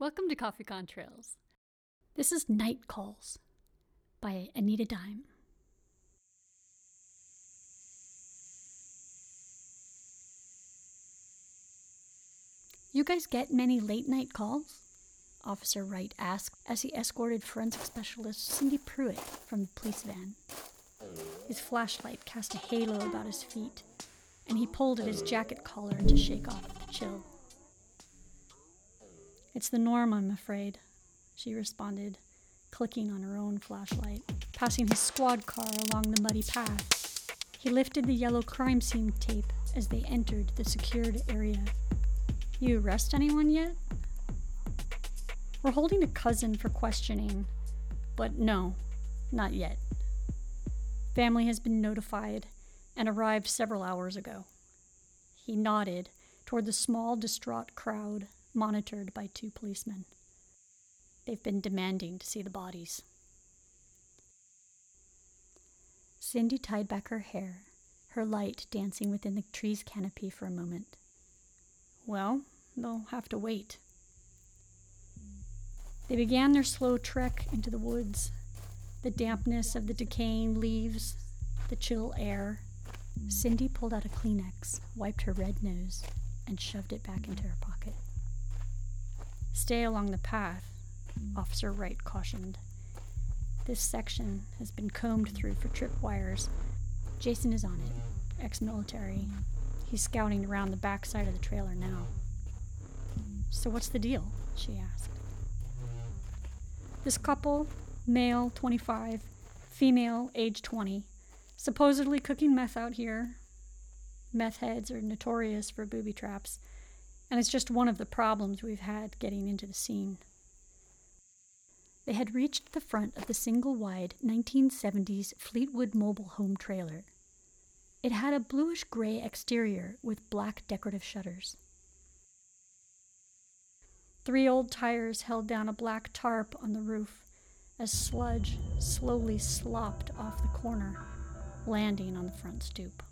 Welcome to Coffee Contrails. This is Night Calls by Anita Dime. You guys get many late night calls? Officer Wright asked as he escorted forensic specialist Cindy Pruitt from the police van. His flashlight cast a halo about his feet, and he pulled at his jacket collar to shake off the chill. It's the norm, I'm afraid, she responded, clicking on her own flashlight, passing his squad car along the muddy path. He lifted the yellow crime scene tape as they entered the secured area. You arrest anyone yet? We're holding a cousin for questioning, but no, not yet. Family has been notified and arrived several hours ago. He nodded toward the small, distraught crowd monitored by two policemen. They've been demanding to see the bodies. Cindy tied back her hair, her light dancing within the tree's canopy for a moment. Well, they'll have to wait. They began their slow trek into the woods. The dampness of the decaying leaves, the chill air. Cindy pulled out a Kleenex, wiped her red nose, and shoved it back into her pocket. Stay along the path, Officer Wright cautioned. This section has been combed through for tripwires. Jason is on it, ex military. He's scouting around the back side of the trailer now. So, what's the deal? she asked. This couple, male 25, female age 20, supposedly cooking meth out here. Meth heads are notorious for booby traps, and it's just one of the problems we've had getting into the scene. They had reached the front of the single wide 1970s Fleetwood mobile home trailer. It had a bluish gray exterior with black decorative shutters. Three old tires held down a black tarp on the roof as sludge slowly slopped off the corner, landing on the front stoop.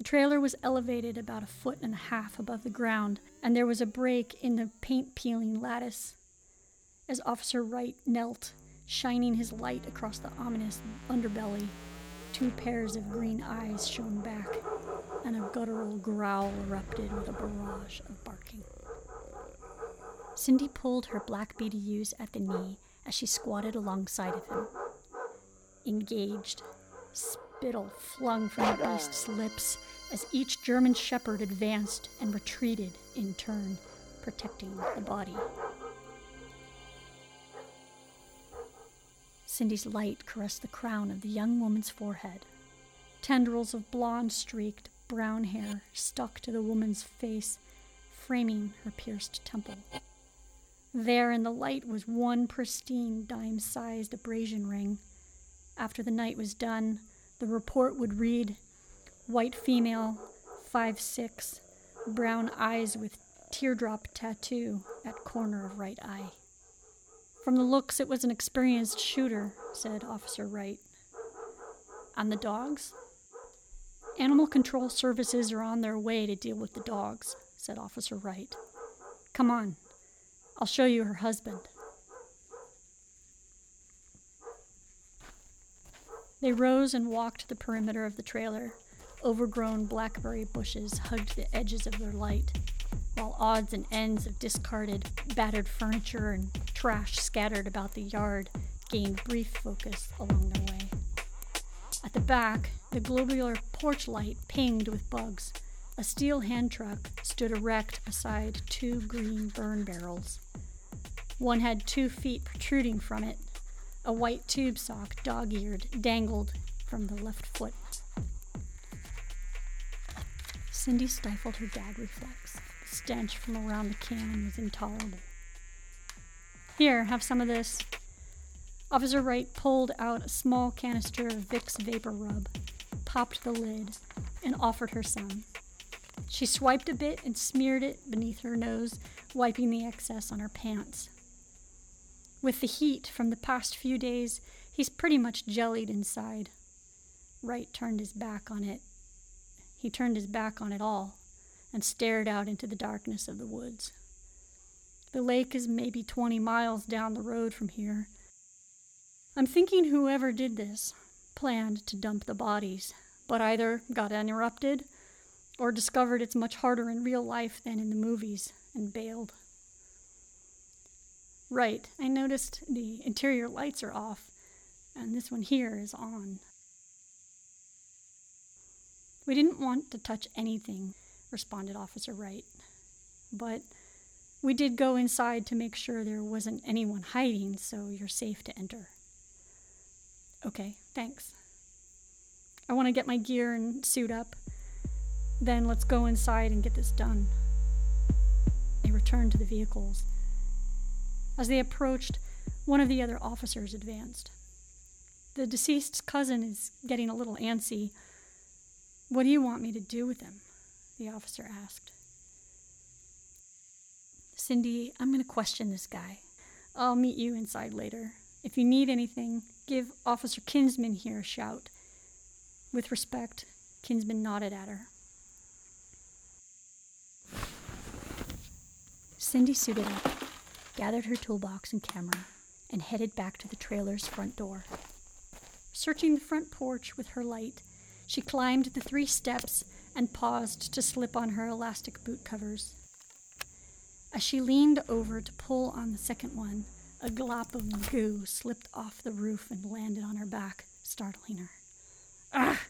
The trailer was elevated about a foot and a half above the ground, and there was a break in the paint peeling lattice. As Officer Wright knelt, shining his light across the ominous underbelly, two pairs of green eyes shone back, and a guttural growl erupted with a barrage of barking. Cindy pulled her black BDUs at the knee as she squatted alongside of him. Engaged, spittle flung from the beast's oh. lips as each German shepherd advanced and retreated in turn, protecting the body. Cindy's light caressed the crown of the young woman's forehead. Tendrils of blonde streaked brown hair stuck to the woman's face, framing her pierced temple. There in the light was one pristine dime sized abrasion ring. After the night was done, the report would read white female, five six, brown eyes with teardrop tattoo at corner of right eye. From the looks, it was an experienced shooter, said Officer Wright. And the dogs? Animal control services are on their way to deal with the dogs, said Officer Wright. Come on, I'll show you her husband. They rose and walked the perimeter of the trailer. Overgrown blackberry bushes hugged the edges of their light, while odds and ends of discarded, battered furniture and trash scattered about the yard gained brief focus along their way. At the back, the globular porch light pinged with bugs. A steel hand truck stood erect beside two green burn barrels. One had two feet protruding from it. A white tube sock, dog eared, dangled from the left foot. Cindy stifled her gag reflex. The stench from around the can was intolerable. Here, have some of this. Officer Wright pulled out a small canister of Vicks Vapor Rub, popped the lid, and offered her some. She swiped a bit and smeared it beneath her nose, wiping the excess on her pants. With the heat from the past few days, he's pretty much jellied inside. Wright turned his back on it he turned his back on it all and stared out into the darkness of the woods. The lake is maybe 20 miles down the road from here. I'm thinking whoever did this planned to dump the bodies, but either got interrupted or discovered it's much harder in real life than in the movies and bailed. Right, I noticed the interior lights are off, and this one here is on. We didn't want to touch anything, responded Officer Wright. But we did go inside to make sure there wasn't anyone hiding, so you're safe to enter. Okay, thanks. I want to get my gear and suit up. Then let's go inside and get this done. They returned to the vehicles. As they approached, one of the other officers advanced. The deceased's cousin is getting a little antsy. What do you want me to do with him? The officer asked. Cindy, I'm going to question this guy. I'll meet you inside later. If you need anything, give Officer Kinsman here a shout. With respect, Kinsman nodded at her. Cindy suited up, gathered her toolbox and camera, and headed back to the trailer's front door. Searching the front porch with her light, she climbed the three steps and paused to slip on her elastic boot covers. As she leaned over to pull on the second one, a glop of goo slipped off the roof and landed on her back, startling her. Ah!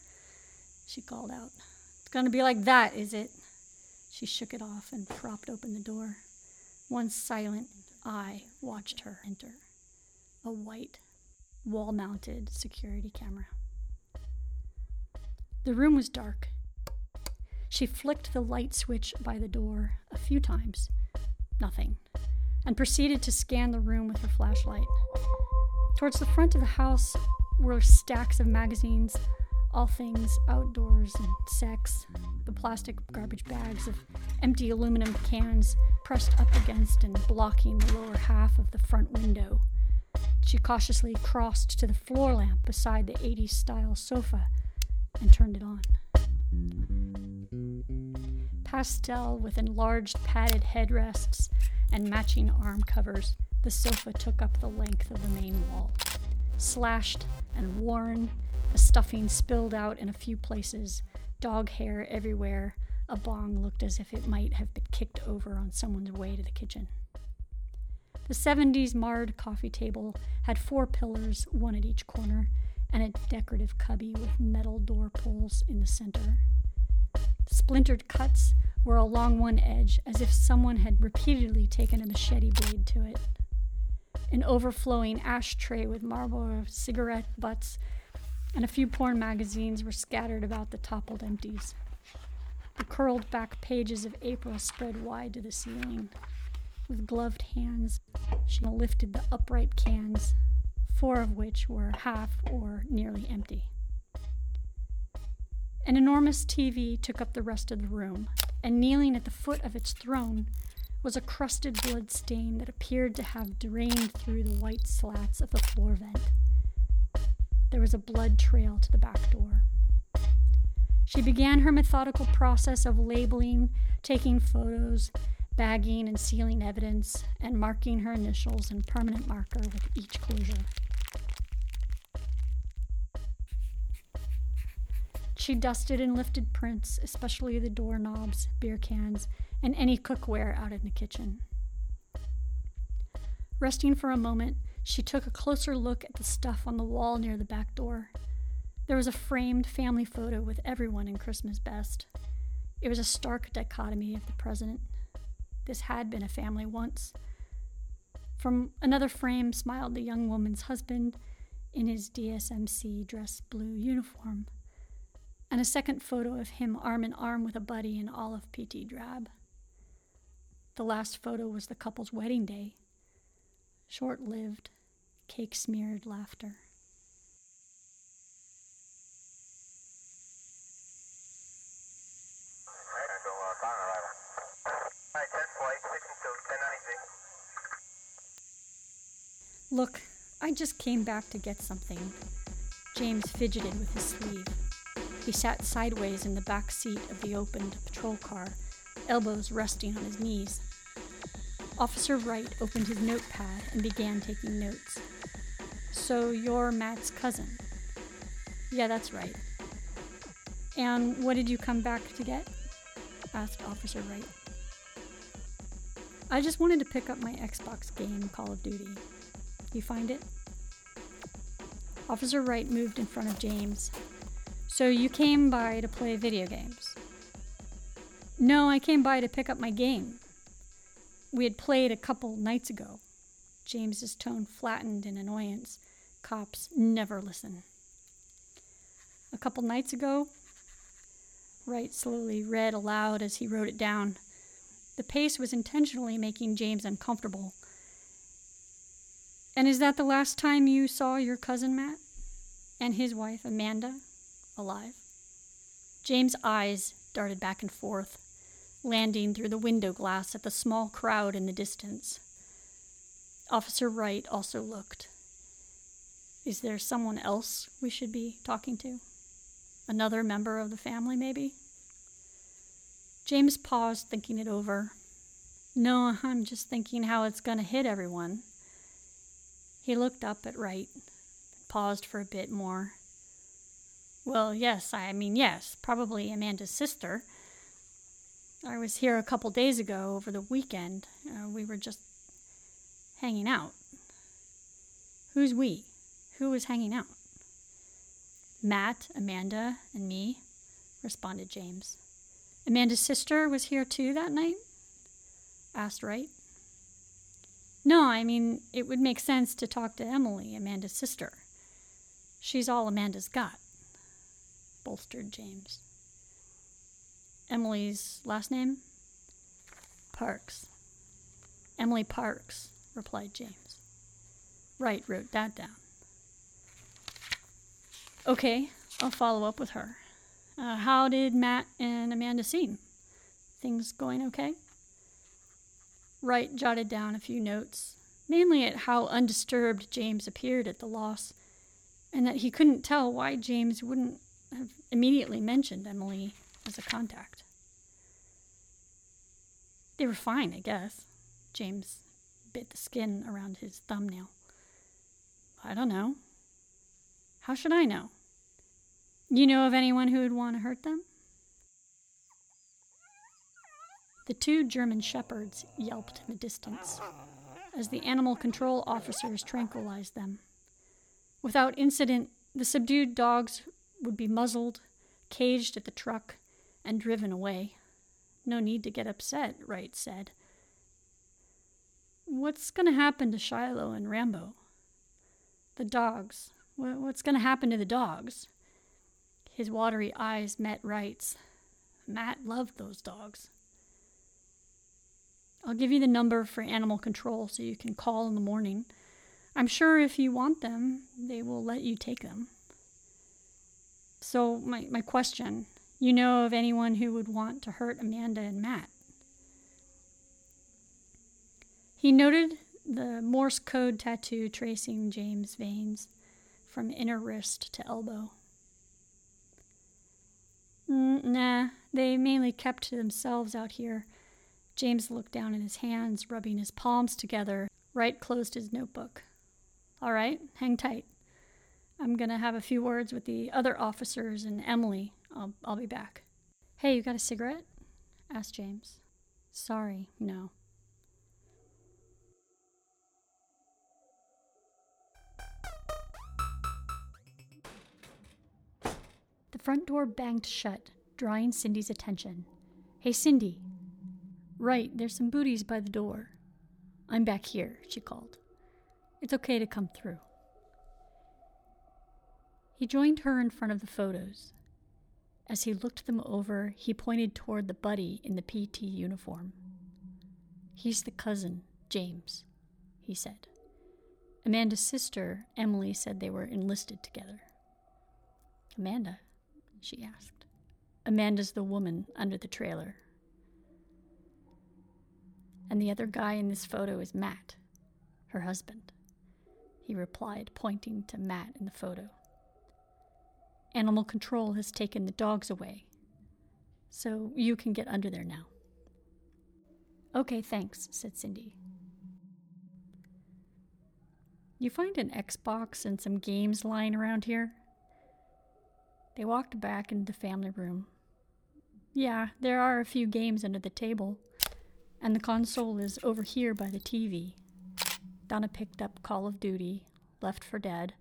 She called out. It's to be like that, is it? She shook it off and propped open the door. One silent eye watched her enter a white, wall mounted security camera. The room was dark. She flicked the light switch by the door a few times nothing, and proceeded to scan the room with her flashlight. Towards the front of the house were stacks of magazines, all things outdoors and sex, the plastic garbage bags of empty aluminum cans pressed up against and blocking the lower half of the front window. She cautiously crossed to the floor lamp beside the 80s style sofa and turned it on pastel with enlarged padded headrests and matching arm covers, the sofa took up the length of the main wall. Slashed and worn, the stuffing spilled out in a few places, dog hair everywhere. A bong looked as if it might have been kicked over on someone's way to the kitchen. The 70s marred coffee table had four pillars, one at each corner, and a decorative cubby with metal door pulls in the center. Splintered cuts were along one edge, as if someone had repeatedly taken a machete blade to it. An overflowing ashtray with Marlboro cigarette butts and a few porn magazines were scattered about the toppled empties. The curled back pages of April spread wide to the ceiling. With gloved hands, she lifted the upright cans, four of which were half or nearly empty. An enormous TV took up the rest of the room, and kneeling at the foot of its throne was a crusted blood stain that appeared to have drained through the white slats of the floor vent. There was a blood trail to the back door. She began her methodical process of labeling, taking photos, bagging and sealing evidence, and marking her initials in permanent marker with each closure. She dusted and lifted prints, especially the doorknobs, beer cans, and any cookware out in the kitchen. Resting for a moment, she took a closer look at the stuff on the wall near the back door. There was a framed family photo with everyone in Christmas best. It was a stark dichotomy of the present. This had been a family once. From another frame smiled the young woman's husband in his USMC dress blue uniform and a second photo of him arm in arm with a buddy in olive PT drab. The last photo was the couple's wedding day. Short lived, cake smeared laughter. Look, I just came back to get something. James fidgeted with his sleeve. He sat sideways in the back seat of the opened patrol car, elbows resting on his knees. Officer Wright opened his notepad and began taking notes. So you're Matt's cousin? Yeah, that's right. And what did you come back to get? asked Officer Wright. I just wanted to pick up my Xbox game, Call of Duty. You find it? Officer Wright moved in front of James. So you came by to play video games? No, I came by to pick up my game. We had played a couple nights ago. James's tone flattened in annoyance. Cops never listen. A couple nights ago, Wright slowly read aloud as he wrote it down. The pace was intentionally making James uncomfortable. And is that the last time you saw your cousin Matt and his wife Amanda alive? James' eyes darted back and forth, landing through the window glass at the small crowd in the distance. Officer Wright also looked. Is there someone else we should be talking to? Another member of the family, maybe? James paused, thinking it over. No, I'm just thinking how it's going to hit everyone. He looked up at Wright, paused for a bit more. Well, yes, I mean, yes, probably Amanda's sister. I was here a couple days ago over the weekend. Uh, we were just hanging out. Who's we? Who was hanging out? Matt, Amanda, and me, responded James. Amanda's sister was here too that night? asked Wright. No, I mean, it would make sense to talk to Emily, Amanda's sister. She's all Amanda's got, bolstered James. Emily's last name? Parks. Emily Parks, replied James. Wright wrote that down. Okay, I'll follow up with her. Uh, how did Matt and Amanda seem? Things going okay? Wright jotted down a few notes, mainly at how undisturbed James appeared at the loss, and that he couldn't tell why James wouldn't have immediately mentioned Emily as a contact. They were fine, I guess. James bit the skin around his thumbnail. I don't know. How should I know? You know of anyone who would want to hurt them? The two German shepherds yelped in the distance as the animal control officers tranquilized them. Without incident, the subdued dogs would be muzzled, caged at the truck, and driven away. No need to get upset, Wright said. What's going to happen to Shiloh and Rambo? The dogs. What's going to happen to the dogs? His watery eyes met Wright's. Matt loved those dogs. I'll give you the number for animal control so you can call in the morning. I'm sure if you want them, they will let you take them. So, my, my question you know of anyone who would want to hurt Amanda and Matt? He noted the Morse code tattoo tracing James' veins from inner wrist to elbow. Mm, nah, they mainly kept to themselves out here. James looked down at his hands, rubbing his palms together. Wright closed his notebook. All right, hang tight. I'm going to have a few words with the other officers and Emily. I'll, I'll be back. Hey, you got a cigarette? asked James. Sorry, no. The front door banged shut, drawing Cindy's attention. Hey, Cindy, Wright, there's some booties by the door. I'm back here, she called. It's okay to come through. He joined her in front of the photos. As he looked them over, he pointed toward the buddy in the PT uniform. He's the cousin, James, he said. Amanda's sister, Emily, said they were enlisted together. Amanda? she asked. Amanda's the woman under the trailer, and the other guy in this photo is Matt, her husband. He replied, pointing to Matt in the photo. Animal control has taken the dogs away, so you can get under there now. Okay, thanks, said Cindy. You find an Xbox and some games lying around here? They walked back into the family room. Yeah, there are a few games under the table, and the console is over here by the TV. Donna picked up Call of Duty, Left 4 Dead,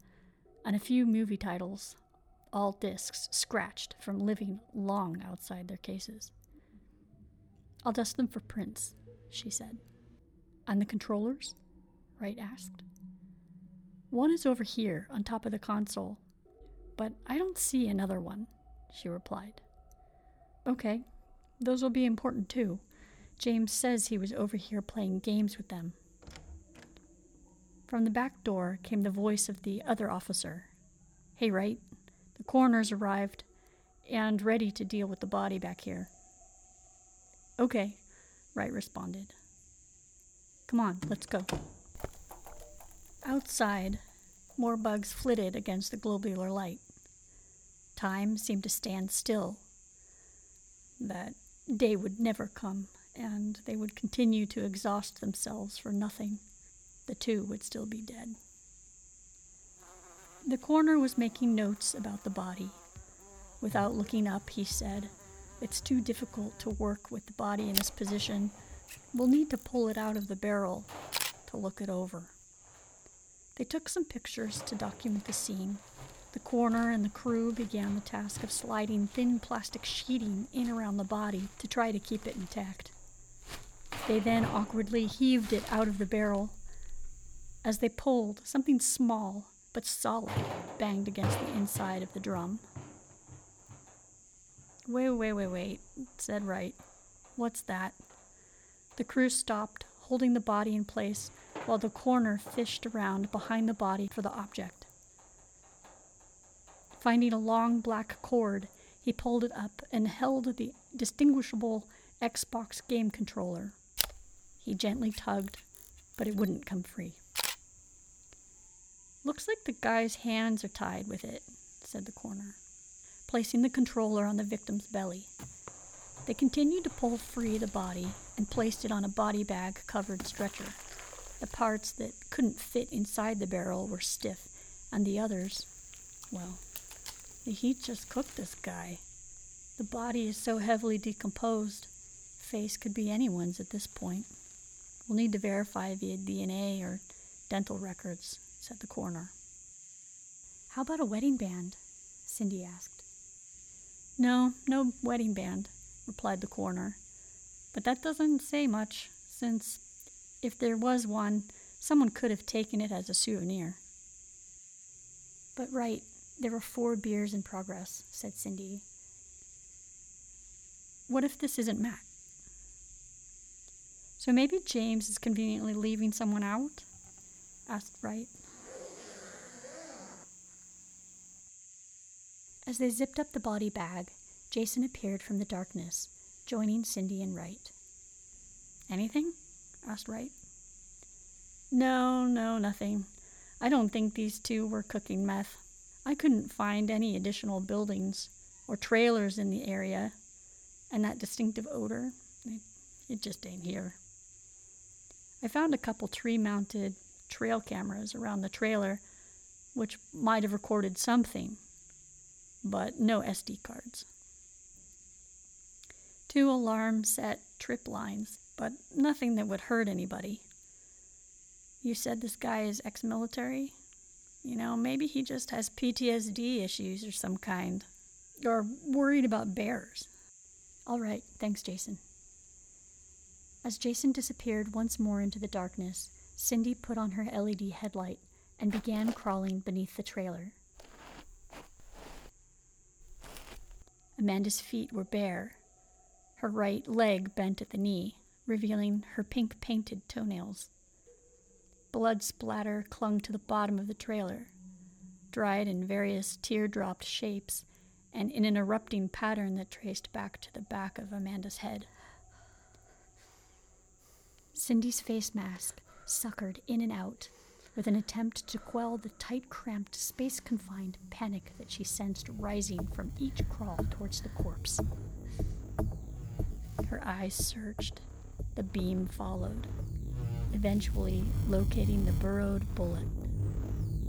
and a few movie titles, all discs scratched from living long outside their cases. I'll dust them for prints, she said. And the controllers? Wright asked. One is over here on top of the console, but I don't see another one, she replied. Okay, those will be important too. James says he was over here playing games with them. From the back door came the voice of the other officer. Hey, Wright, the coroner's arrived and ready to deal with the body back here. Okay, Wright responded. Come on, let's go. Outside, more bugs flitted against the globular light. Time seemed to stand still. That day would never come, and they would continue to exhaust themselves for nothing. The two would still be dead. The coroner was making notes about the body. Without looking up, he said, It's too difficult to work with the body in this position. We'll need to pull it out of the barrel to look it over. They took some pictures to document the scene. The coroner and the crew began the task of sliding thin plastic sheeting in around the body to try to keep it intact. They then awkwardly heaved it out of the barrel. As they pulled, something small but solid banged against the inside of the drum. Wait, wait, wait, wait, said Wright. What's that? The crew stopped, holding the body in place while the coroner fished around behind the body for the object. Finding a long black cord, he pulled it up and held the distinguishable Xbox game controller. He gently tugged, but it wouldn't come free. Looks like the guy's hands are tied with it, said the coroner, placing the controller on the victim's belly. They continued to pull free the body and placed it on a body bag covered stretcher. The parts that couldn't fit inside the barrel were stiff, and the others, well, the heat just cooked this guy. The body is so heavily decomposed, face could be anyone's at this point. We'll need to verify via DNA or dental records, said the coroner. How about a wedding band? Cindy asked. No, no wedding band, replied the coroner. But that doesn't say much, since if there was one, someone could have taken it as a souvenir. But Wright, there were four beers in progress, said Cindy. What if this isn't Matt? So maybe James is conveniently leaving someone out? asked Wright. As they zipped up the body bag, Jason appeared from the darkness, joining Cindy and Wright. Anything? asked Wright. No, no, nothing. I don't think these two were cooking meth. I couldn't find any additional buildings or trailers in the area, and that distinctive odor, it, it just ain't here. I found a couple tree mounted trail cameras around the trailer, which might have recorded something, but no SD cards. Two alarm set trip lines but nothing that would hurt anybody. You said this guy is ex military? You know, maybe he just has PTSD issues or some kind, or worried about bears. All right, thanks, Jason. As Jason disappeared once more into the darkness, Cindy put on her LED headlight and began crawling beneath the trailer. Amanda's feet were bare, her right leg bent at the knee revealing her pink painted toenails. Blood splatter clung to the bottom of the trailer, dried in various teardropped shapes and in an erupting pattern that traced back to the back of Amanda's head. Cindy's face mask suckered in and out with an attempt to quell the tight cramped, space confined panic that she sensed rising from each crawl towards the corpse. Her eyes searched, the beam followed, eventually locating the burrowed bullet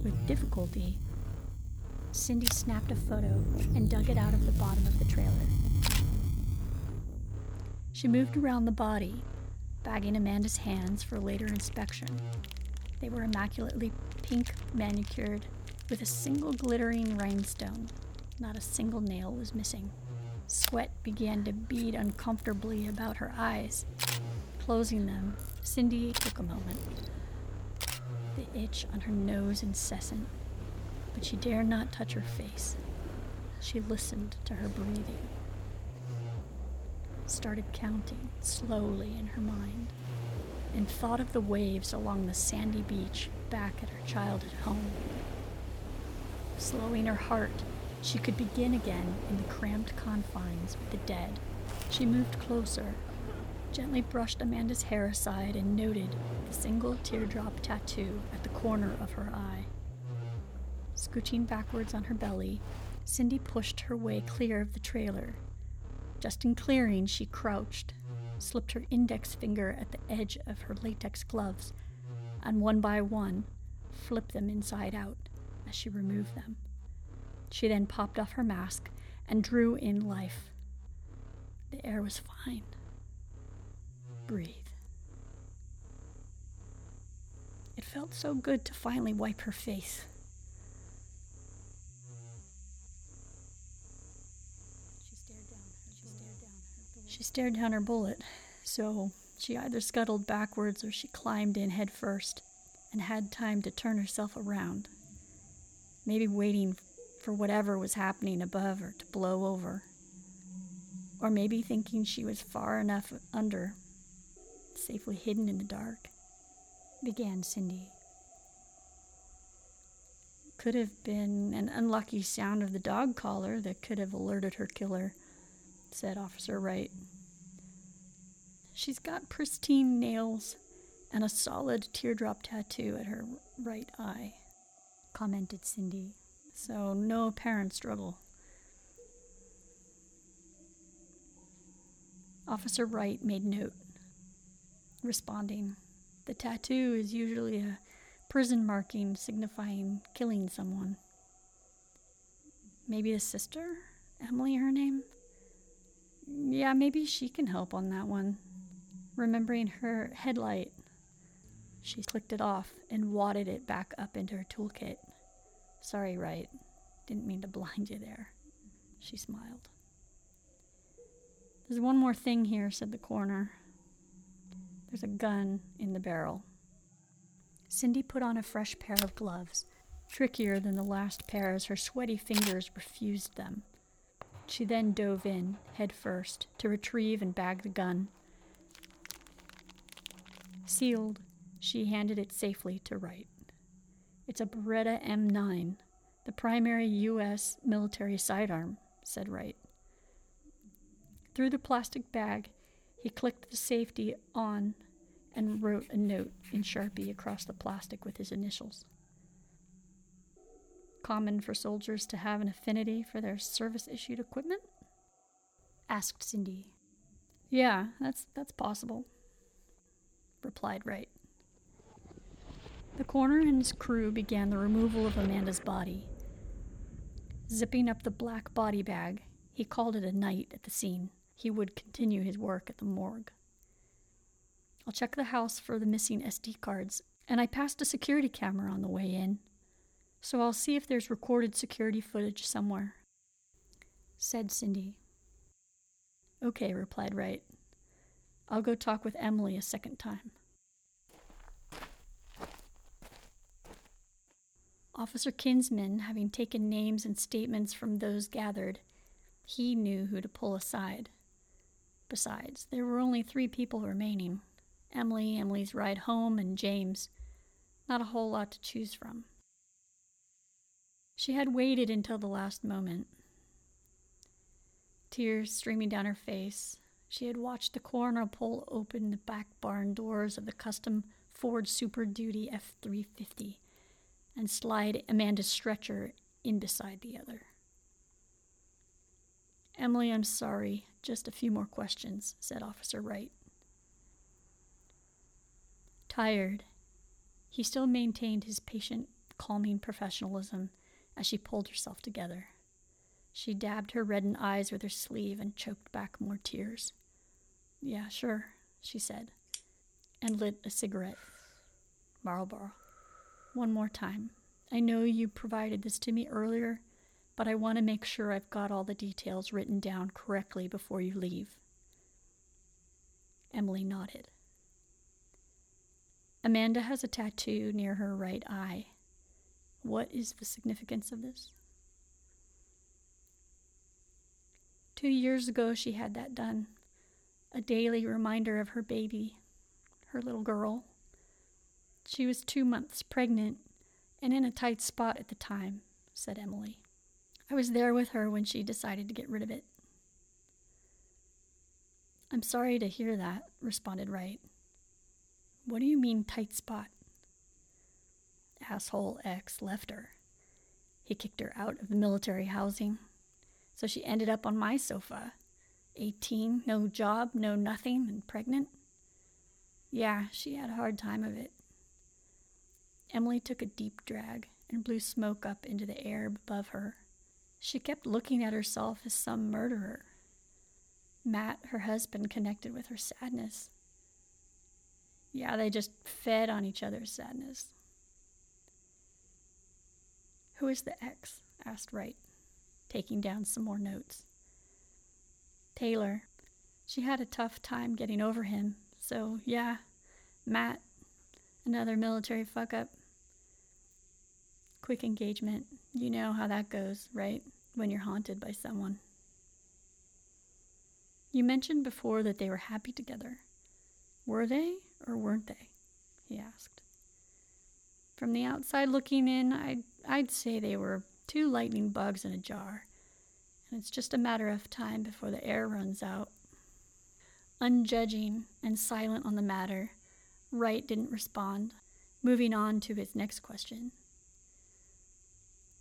With difficulty, Cindy snapped a photo and dug it out of the bottom of the trailer. She moved around the body, bagging Amanda's hands for later inspection. They were immaculately pink manicured with a single glittering rhinestone. Not a single nail was missing. Sweat began to bead uncomfortably about her eyes. Closing them, Cindy took a moment. The itch on her nose incessant, but she dared not touch her face. She listened to her breathing. Started counting slowly in her mind and thought of the waves along the sandy beach back at her childhood home. Slowing her heart, she could begin again in the cramped confines with the dead. She moved closer, gently brushed Amanda's hair aside, and noted the single teardrop tattoo at the corner of her eye. Scooching backwards on her belly, Cindy pushed her way clear of the trailer. Just in clearing, she crouched, slipped her index finger at the edge of her latex gloves, and one by one flipped them inside out as she removed them. She then popped off her mask and drew in life. The air was fine. Breathe. It felt so good to finally wipe her face. Stared down her bullet, so she either scuttled backwards or she climbed in head first and had time to turn herself around, maybe waiting for whatever was happening above her to blow over, or maybe thinking she was far enough under, safely hidden in the dark, began Cindy. Could have been an unlucky sound of the dog collar that could have alerted her killer said Officer Wright. She's got pristine nails and a solid teardrop tattoo at her right eye, commented Cindy. So, no apparent struggle. Officer Wright made note, responding, The tattoo is usually a prison marking signifying killing someone. Maybe a sister? Emily, her name? Yeah, maybe she can help on that one. Remembering her headlight, she clicked it off and wadded it back up into her toolkit. Sorry, Wright. Didn't mean to blind you there. She smiled. There's one more thing here, said the coroner. There's a gun in the barrel. Cindy put on a fresh pair of gloves, trickier than the last pair as her sweaty fingers refused them. She then dove in, head first, to retrieve and bag the gun. Sealed, she handed it safely to Wright. It's a Beretta M9, the primary U.S. military sidearm, said Wright. Through the plastic bag, he clicked the safety on and wrote a note in Sharpie across the plastic with his initials common for soldiers to have an affinity for their service issued equipment? asked Cindy. Yeah, that's that's possible, replied Wright. The coroner and his crew began the removal of Amanda's body. Zipping up the black body bag, he called it a night at the scene. He would continue his work at the morgue. I'll check the house for the missing SD cards, and I passed a security camera on the way in, so I'll see if there's recorded security footage somewhere, said Cindy. Okay, replied Wright. I'll go talk with Emily a second time. Officer Kinsman, having taken names and statements from those gathered, he knew who to pull aside. Besides, there were only three people remaining Emily, Emily's ride home, and James. Not a whole lot to choose from. She had waited until the last moment. Tears streaming down her face, she had watched the coroner pull open the back barn doors of the custom Ford Super Duty F 350 and slide Amanda's stretcher in beside the other. Emily, I'm sorry. Just a few more questions, said Officer Wright. Tired, he still maintained his patient calming professionalism as she pulled herself together. She dabbed her reddened eyes with her sleeve and choked back more tears. Yeah, sure, she said, and lit a cigarette. Marlboro. One more time. I know you provided this to me earlier, but I want to make sure I've got all the details written down correctly before you leave. Emily nodded. Amanda has a tattoo near her right eye. What is the significance of this? Two years ago, she had that done. A daily reminder of her baby, her little girl. She was two months pregnant and in a tight spot at the time, said Emily. I was there with her when she decided to get rid of it. I'm sorry to hear that, responded Wright. What do you mean, tight spot? Asshole ex left her. He kicked her out of the military housing, so she ended up on my sofa. 18, no job, no nothing, and pregnant. Yeah, she had a hard time of it. Emily took a deep drag and blew smoke up into the air above her. She kept looking at herself as some murderer. Matt, her husband, connected with her sadness. Yeah, they just fed on each other's sadness. Who is the ex? asked Wright, taking down some more notes. Taylor. She had a tough time getting over him, so yeah, Matt, another military fuck up. Quick engagement. You know how that goes, right? When you're haunted by someone. You mentioned before that they were happy together. Were they or weren't they? he asked. From the outside looking in, I'd, I'd say they were two lightning bugs in a jar, and it's just a matter of time before the air runs out. Unjudging and silent on the matter, Wright didn't respond, moving on to his next question.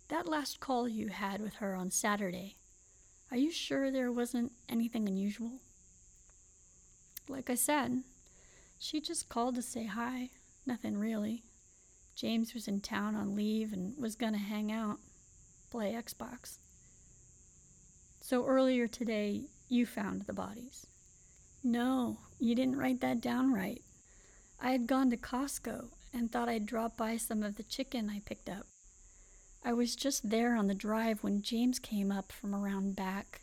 That last call you had with her on Saturday, are you sure there wasn't anything unusual? Like I said, she just called to say hi. Nothing really. James was in town on leave and was gonna hang out, play Xbox. So earlier today, you found the bodies. No, you didn't write that down right. I had gone to Costco and thought I'd drop by some of the chicken I picked up. I was just there on the drive when James came up from around back,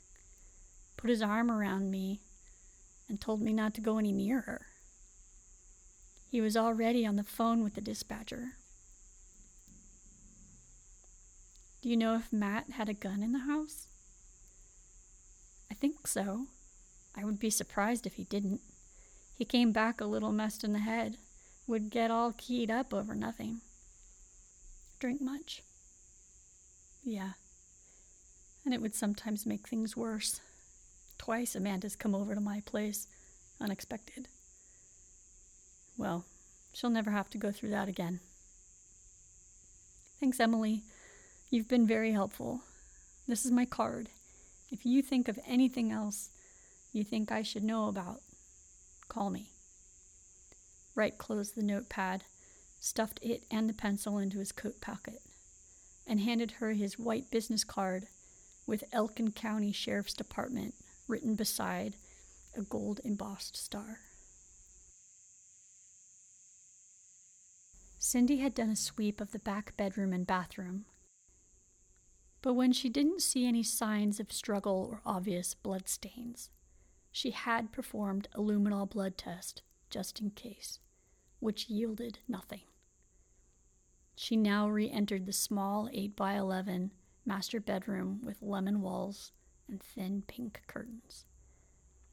put his arm around me, and told me not to go any near her. He was already on the phone with the dispatcher. Do you know if Matt had a gun in the house? I think so. I would be surprised if he didn't. He came back a little messed in the head, would get all keyed up over nothing. Drink much? Yeah. And it would sometimes make things worse. Twice Amanda's come over to my place, unexpected. Well, she'll never have to go through that again. Thanks, Emily. You've been very helpful. This is my card. If you think of anything else you think I should know about, call me. Wright closed the notepad, stuffed it and the pencil into his coat pocket and handed her his white business card with Elkin County Sheriff's Department written beside a gold embossed star. Cindy had done a sweep of the back bedroom and bathroom. But when she didn't see any signs of struggle or obvious blood stains, she had performed a luminol blood test just in case, which yielded nothing. She now re entered the small 8 by 11 master bedroom with lemon walls and thin pink curtains.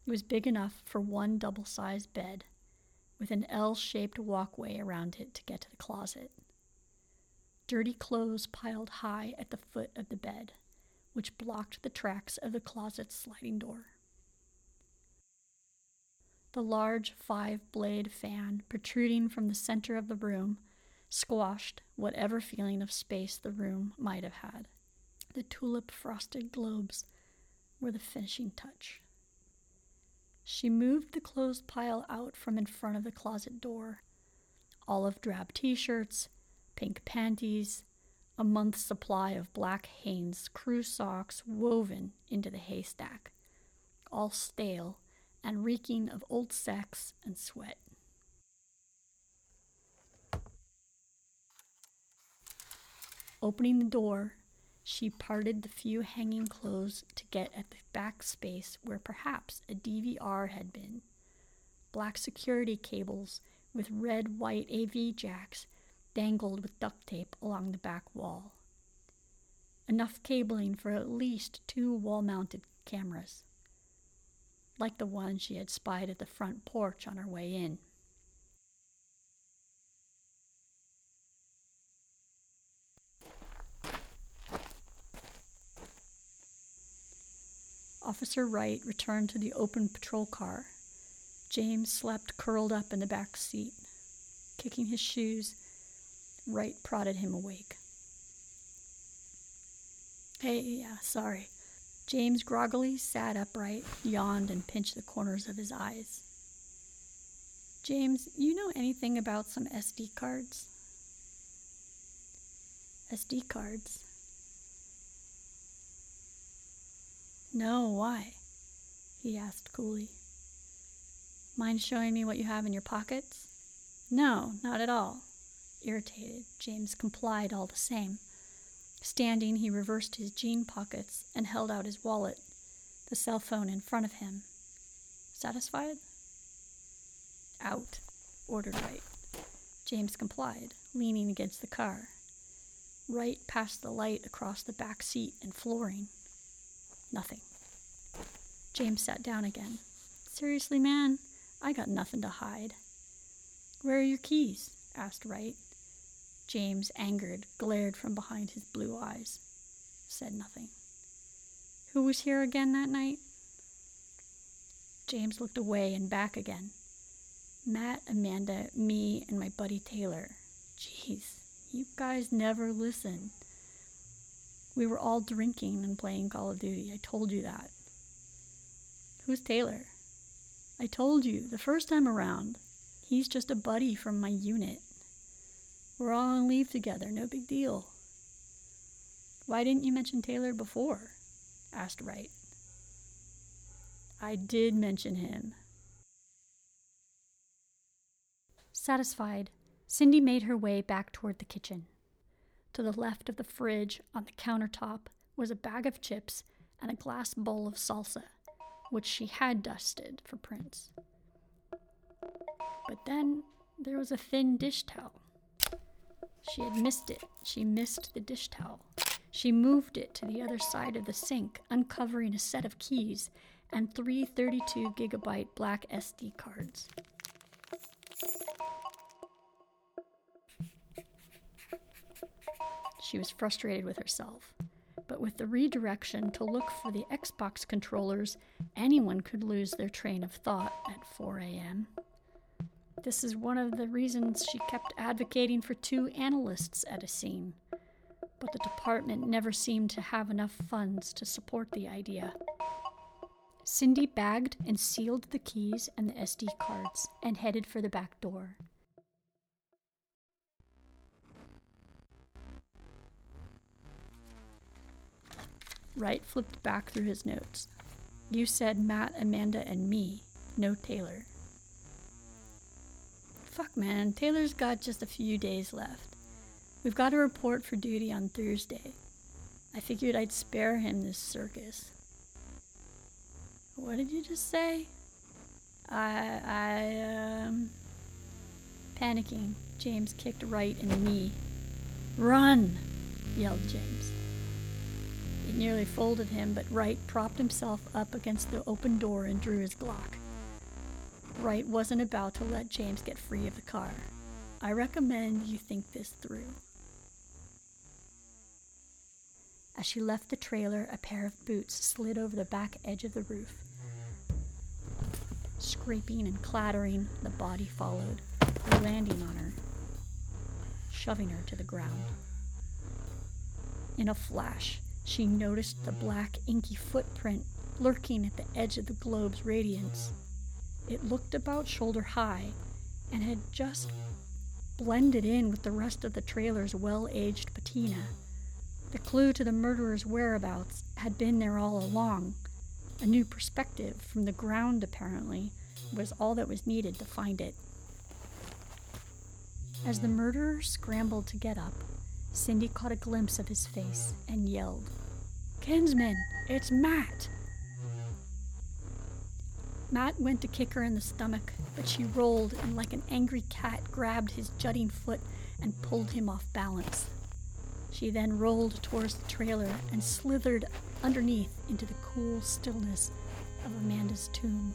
It was big enough for one double sized bed, with an L shaped walkway around it to get to the closet. Dirty clothes piled high at the foot of the bed, which blocked the tracks of the closet's sliding door. The large five blade fan protruding from the center of the room squashed whatever feeling of space the room might have had. The tulip frosted globes were the finishing touch. She moved the clothes pile out from in front of the closet door. Olive drab t shirts, pink panties, a month's supply of black Hanes crew socks woven into the haystack, all stale and reeking of old sex and sweat. Opening the door, she parted the few hanging clothes to get at the back space where perhaps a DVR had been. Black security cables with red white AV jacks dangled with duct tape along the back wall. Enough cabling for at least two wall mounted cameras, like the one she had spied at the front porch on her way in. Officer Wright returned to the open patrol car. James slept curled up in the back seat. Kicking his shoes, Wright prodded him awake. Hey, yeah, sorry. James groggily sat upright, yawned, and pinched the corners of his eyes. James, you know anything about some SD cards? SD cards? No, why? he asked coolly. Mind showing me what you have in your pockets? No, not at all. Irritated, James complied all the same. Standing, he reversed his jean pockets and held out his wallet, the cell phone in front of him. Satisfied? Out, ordered Wright. James complied, leaning against the car. Wright passed the light across the back seat and flooring. Nothing. James sat down again. Seriously, man, I got nothing to hide. Where are your keys? asked Wright. James, angered, glared from behind his blue eyes. Said nothing. Who was here again that night? James looked away and back again. Matt, Amanda, me, and my buddy Taylor. Jeez, you guys never listen. We were all drinking and playing Call of Duty. I told you that. Who's Taylor? I told you the first time around. He's just a buddy from my unit. We're all on leave together, no big deal. Why didn't you mention Taylor before? asked Wright. I did mention him. Satisfied, Cindy made her way back toward the kitchen. To the left of the fridge, on the countertop, was a bag of chips and a glass bowl of salsa, which she had dusted for prints. But then there was a thin dish towel. She had missed it. She missed the dish towel. She moved it to the other side of the sink, uncovering a set of keys and three 32 gigabyte black SD cards. She was frustrated with herself. But with the redirection to look for the Xbox controllers, anyone could lose their train of thought at 4 a.m. This is one of the reasons she kept advocating for two analysts at a scene. But the department never seemed to have enough funds to support the idea. Cindy bagged and sealed the keys and the SD cards and headed for the back door. Wright flipped back through his notes. You said Matt, Amanda, and me, no Taylor. Fuck, man. Taylor's got just a few days left. We've got a report for duty on Thursday. I figured I'd spare him this circus. What did you just say? I, I, um. Panicking, James kicked Wright in the knee. Run! yelled James. It nearly folded him, but Wright propped himself up against the open door and drew his Glock. Wright wasn't about to let James get free of the car. I recommend you think this through. As she left the trailer, a pair of boots slid over the back edge of the roof. Scraping and clattering, the body followed, landing on her, shoving her to the ground. In a flash, she noticed the black, inky footprint lurking at the edge of the globe's radiance. It looked about shoulder high and had just blended in with the rest of the trailer's well aged patina, The clue to the murderer's whereabouts had been there all along. A new perspective from the ground, apparently, was all that was needed to find it. As the murderer scrambled to get up, Cindy caught a glimpse of his face and yelled, Kinsman, it's Matt! Matt went to kick her in the stomach, but she rolled and, like an angry cat, grabbed his jutting foot and pulled him off balance. She then rolled towards the trailer and slithered underneath into the cool stillness of Amanda's tomb.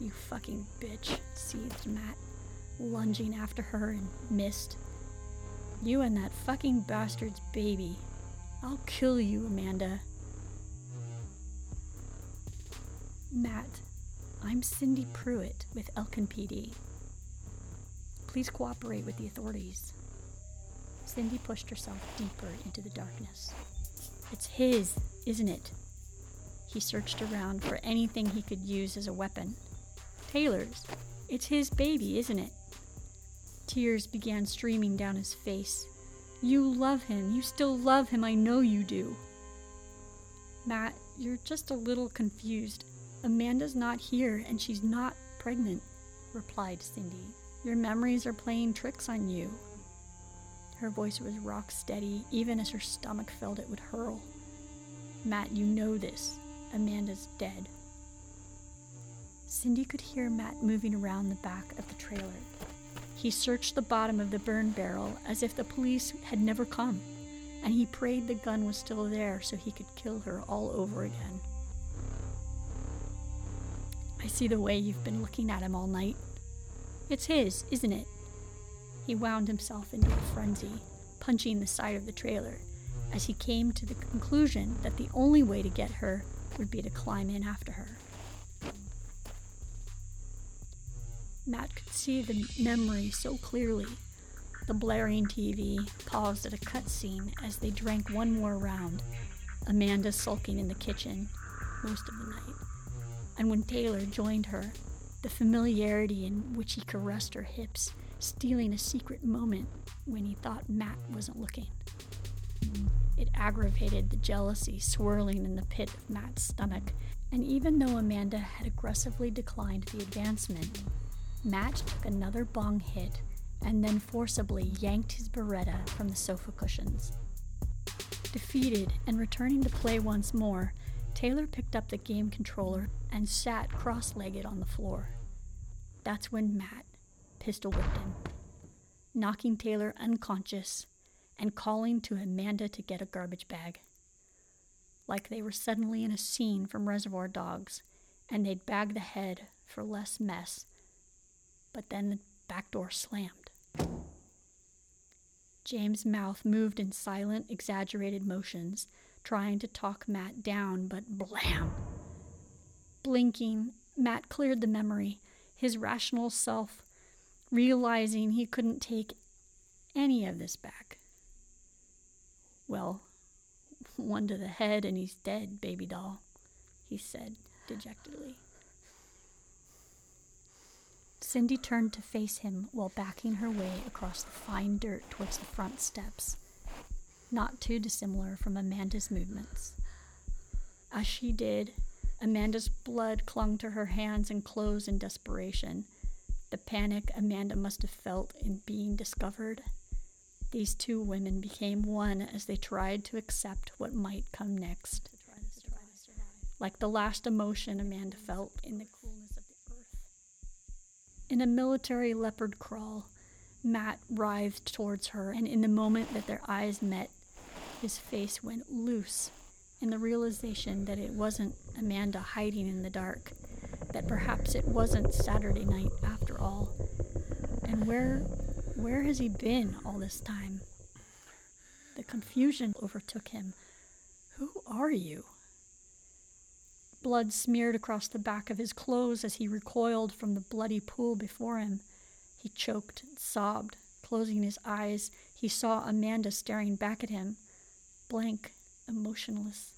You fucking bitch, seethed Matt, lunging after her and missed. You and that fucking bastard's baby. I'll kill you, Amanda. Matt, I'm Cindy Pruitt with Elkin PD. Please cooperate with the authorities. Cindy pushed herself deeper into the darkness. It's his, isn't it? He searched around for anything he could use as a weapon. Taylor's. It's his baby, isn't it? Tears began streaming down his face. You love him. You still love him. I know you do. Matt, you're just a little confused. Amanda's not here and she's not pregnant, replied Cindy. Your memories are playing tricks on you. Her voice was rock steady, even as her stomach felt it would hurl. Matt, you know this. Amanda's dead. Cindy could hear Matt moving around the back of the trailer. He searched the bottom of the burn barrel as if the police had never come, and he prayed the gun was still there so he could kill her all over again. I see the way you've been looking at him all night. It's his, isn't it? He wound himself into a frenzy, punching the side of the trailer, as he came to the conclusion that the only way to get her would be to climb in after her. Matt could see the memory so clearly. The blaring TV paused at a cutscene as they drank one more round, Amanda sulking in the kitchen most of the night. And when Taylor joined her, the familiarity in which he caressed her hips, stealing a secret moment when he thought Matt wasn't looking. It aggravated the jealousy swirling in the pit of Matt's stomach, and even though Amanda had aggressively declined the advancement, Matt took another bong hit and then forcibly yanked his Beretta from the sofa cushions. Defeated and returning to play once more, Taylor picked up the game controller and sat cross legged on the floor. That's when Matt pistol whipped him, knocking Taylor unconscious and calling to Amanda to get a garbage bag. Like they were suddenly in a scene from Reservoir Dogs and they'd bag the head for less mess but then the back door slammed. James' mouth moved in silent, exaggerated motions, trying to talk Matt down, but blam! Blinking, Matt cleared the memory, his rational self realizing he couldn't take any of this back. Well, one to the head and he's dead, baby doll, he said dejectedly. Cindy turned to face him while backing her way across the fine dirt towards the front steps, not too dissimilar from Amanda's movements. As she did, Amanda's blood clung to her hands and clothes in desperation. The panic Amanda must have felt in being discovered. These two women became one as they tried to accept what might come next. Like the last emotion Amanda felt in the coolness of the earth. in a military leopard crawl, Matt writhed towards her, and in the moment that their eyes met, his face went loose in the realization that it wasn't Amanda hiding in the dark, that perhaps it wasn't Saturday night after all. And where where has he been all this time? The confusion overtook him. Who are you? Blood smeared across the back of his clothes as he recoiled from the bloody pool before him. He choked and sobbed. Closing his eyes, he saw Amanda staring back at him, blank, emotionless,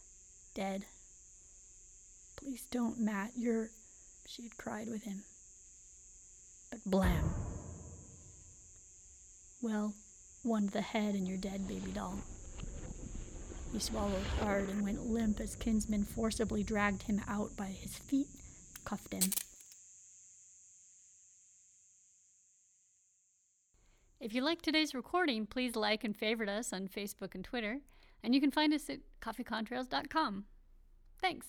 dead. Please don't, Matt. You're. She had cried with him. But blam. Well, one to the head and you're dead baby doll. He swallowed hard and went limp as Kinsman forcibly dragged him out by his feet, cuffed him. If you like today's recording, please like and favorite us on Facebook and Twitter, and you can find us at coffeecontrails.com. Thanks.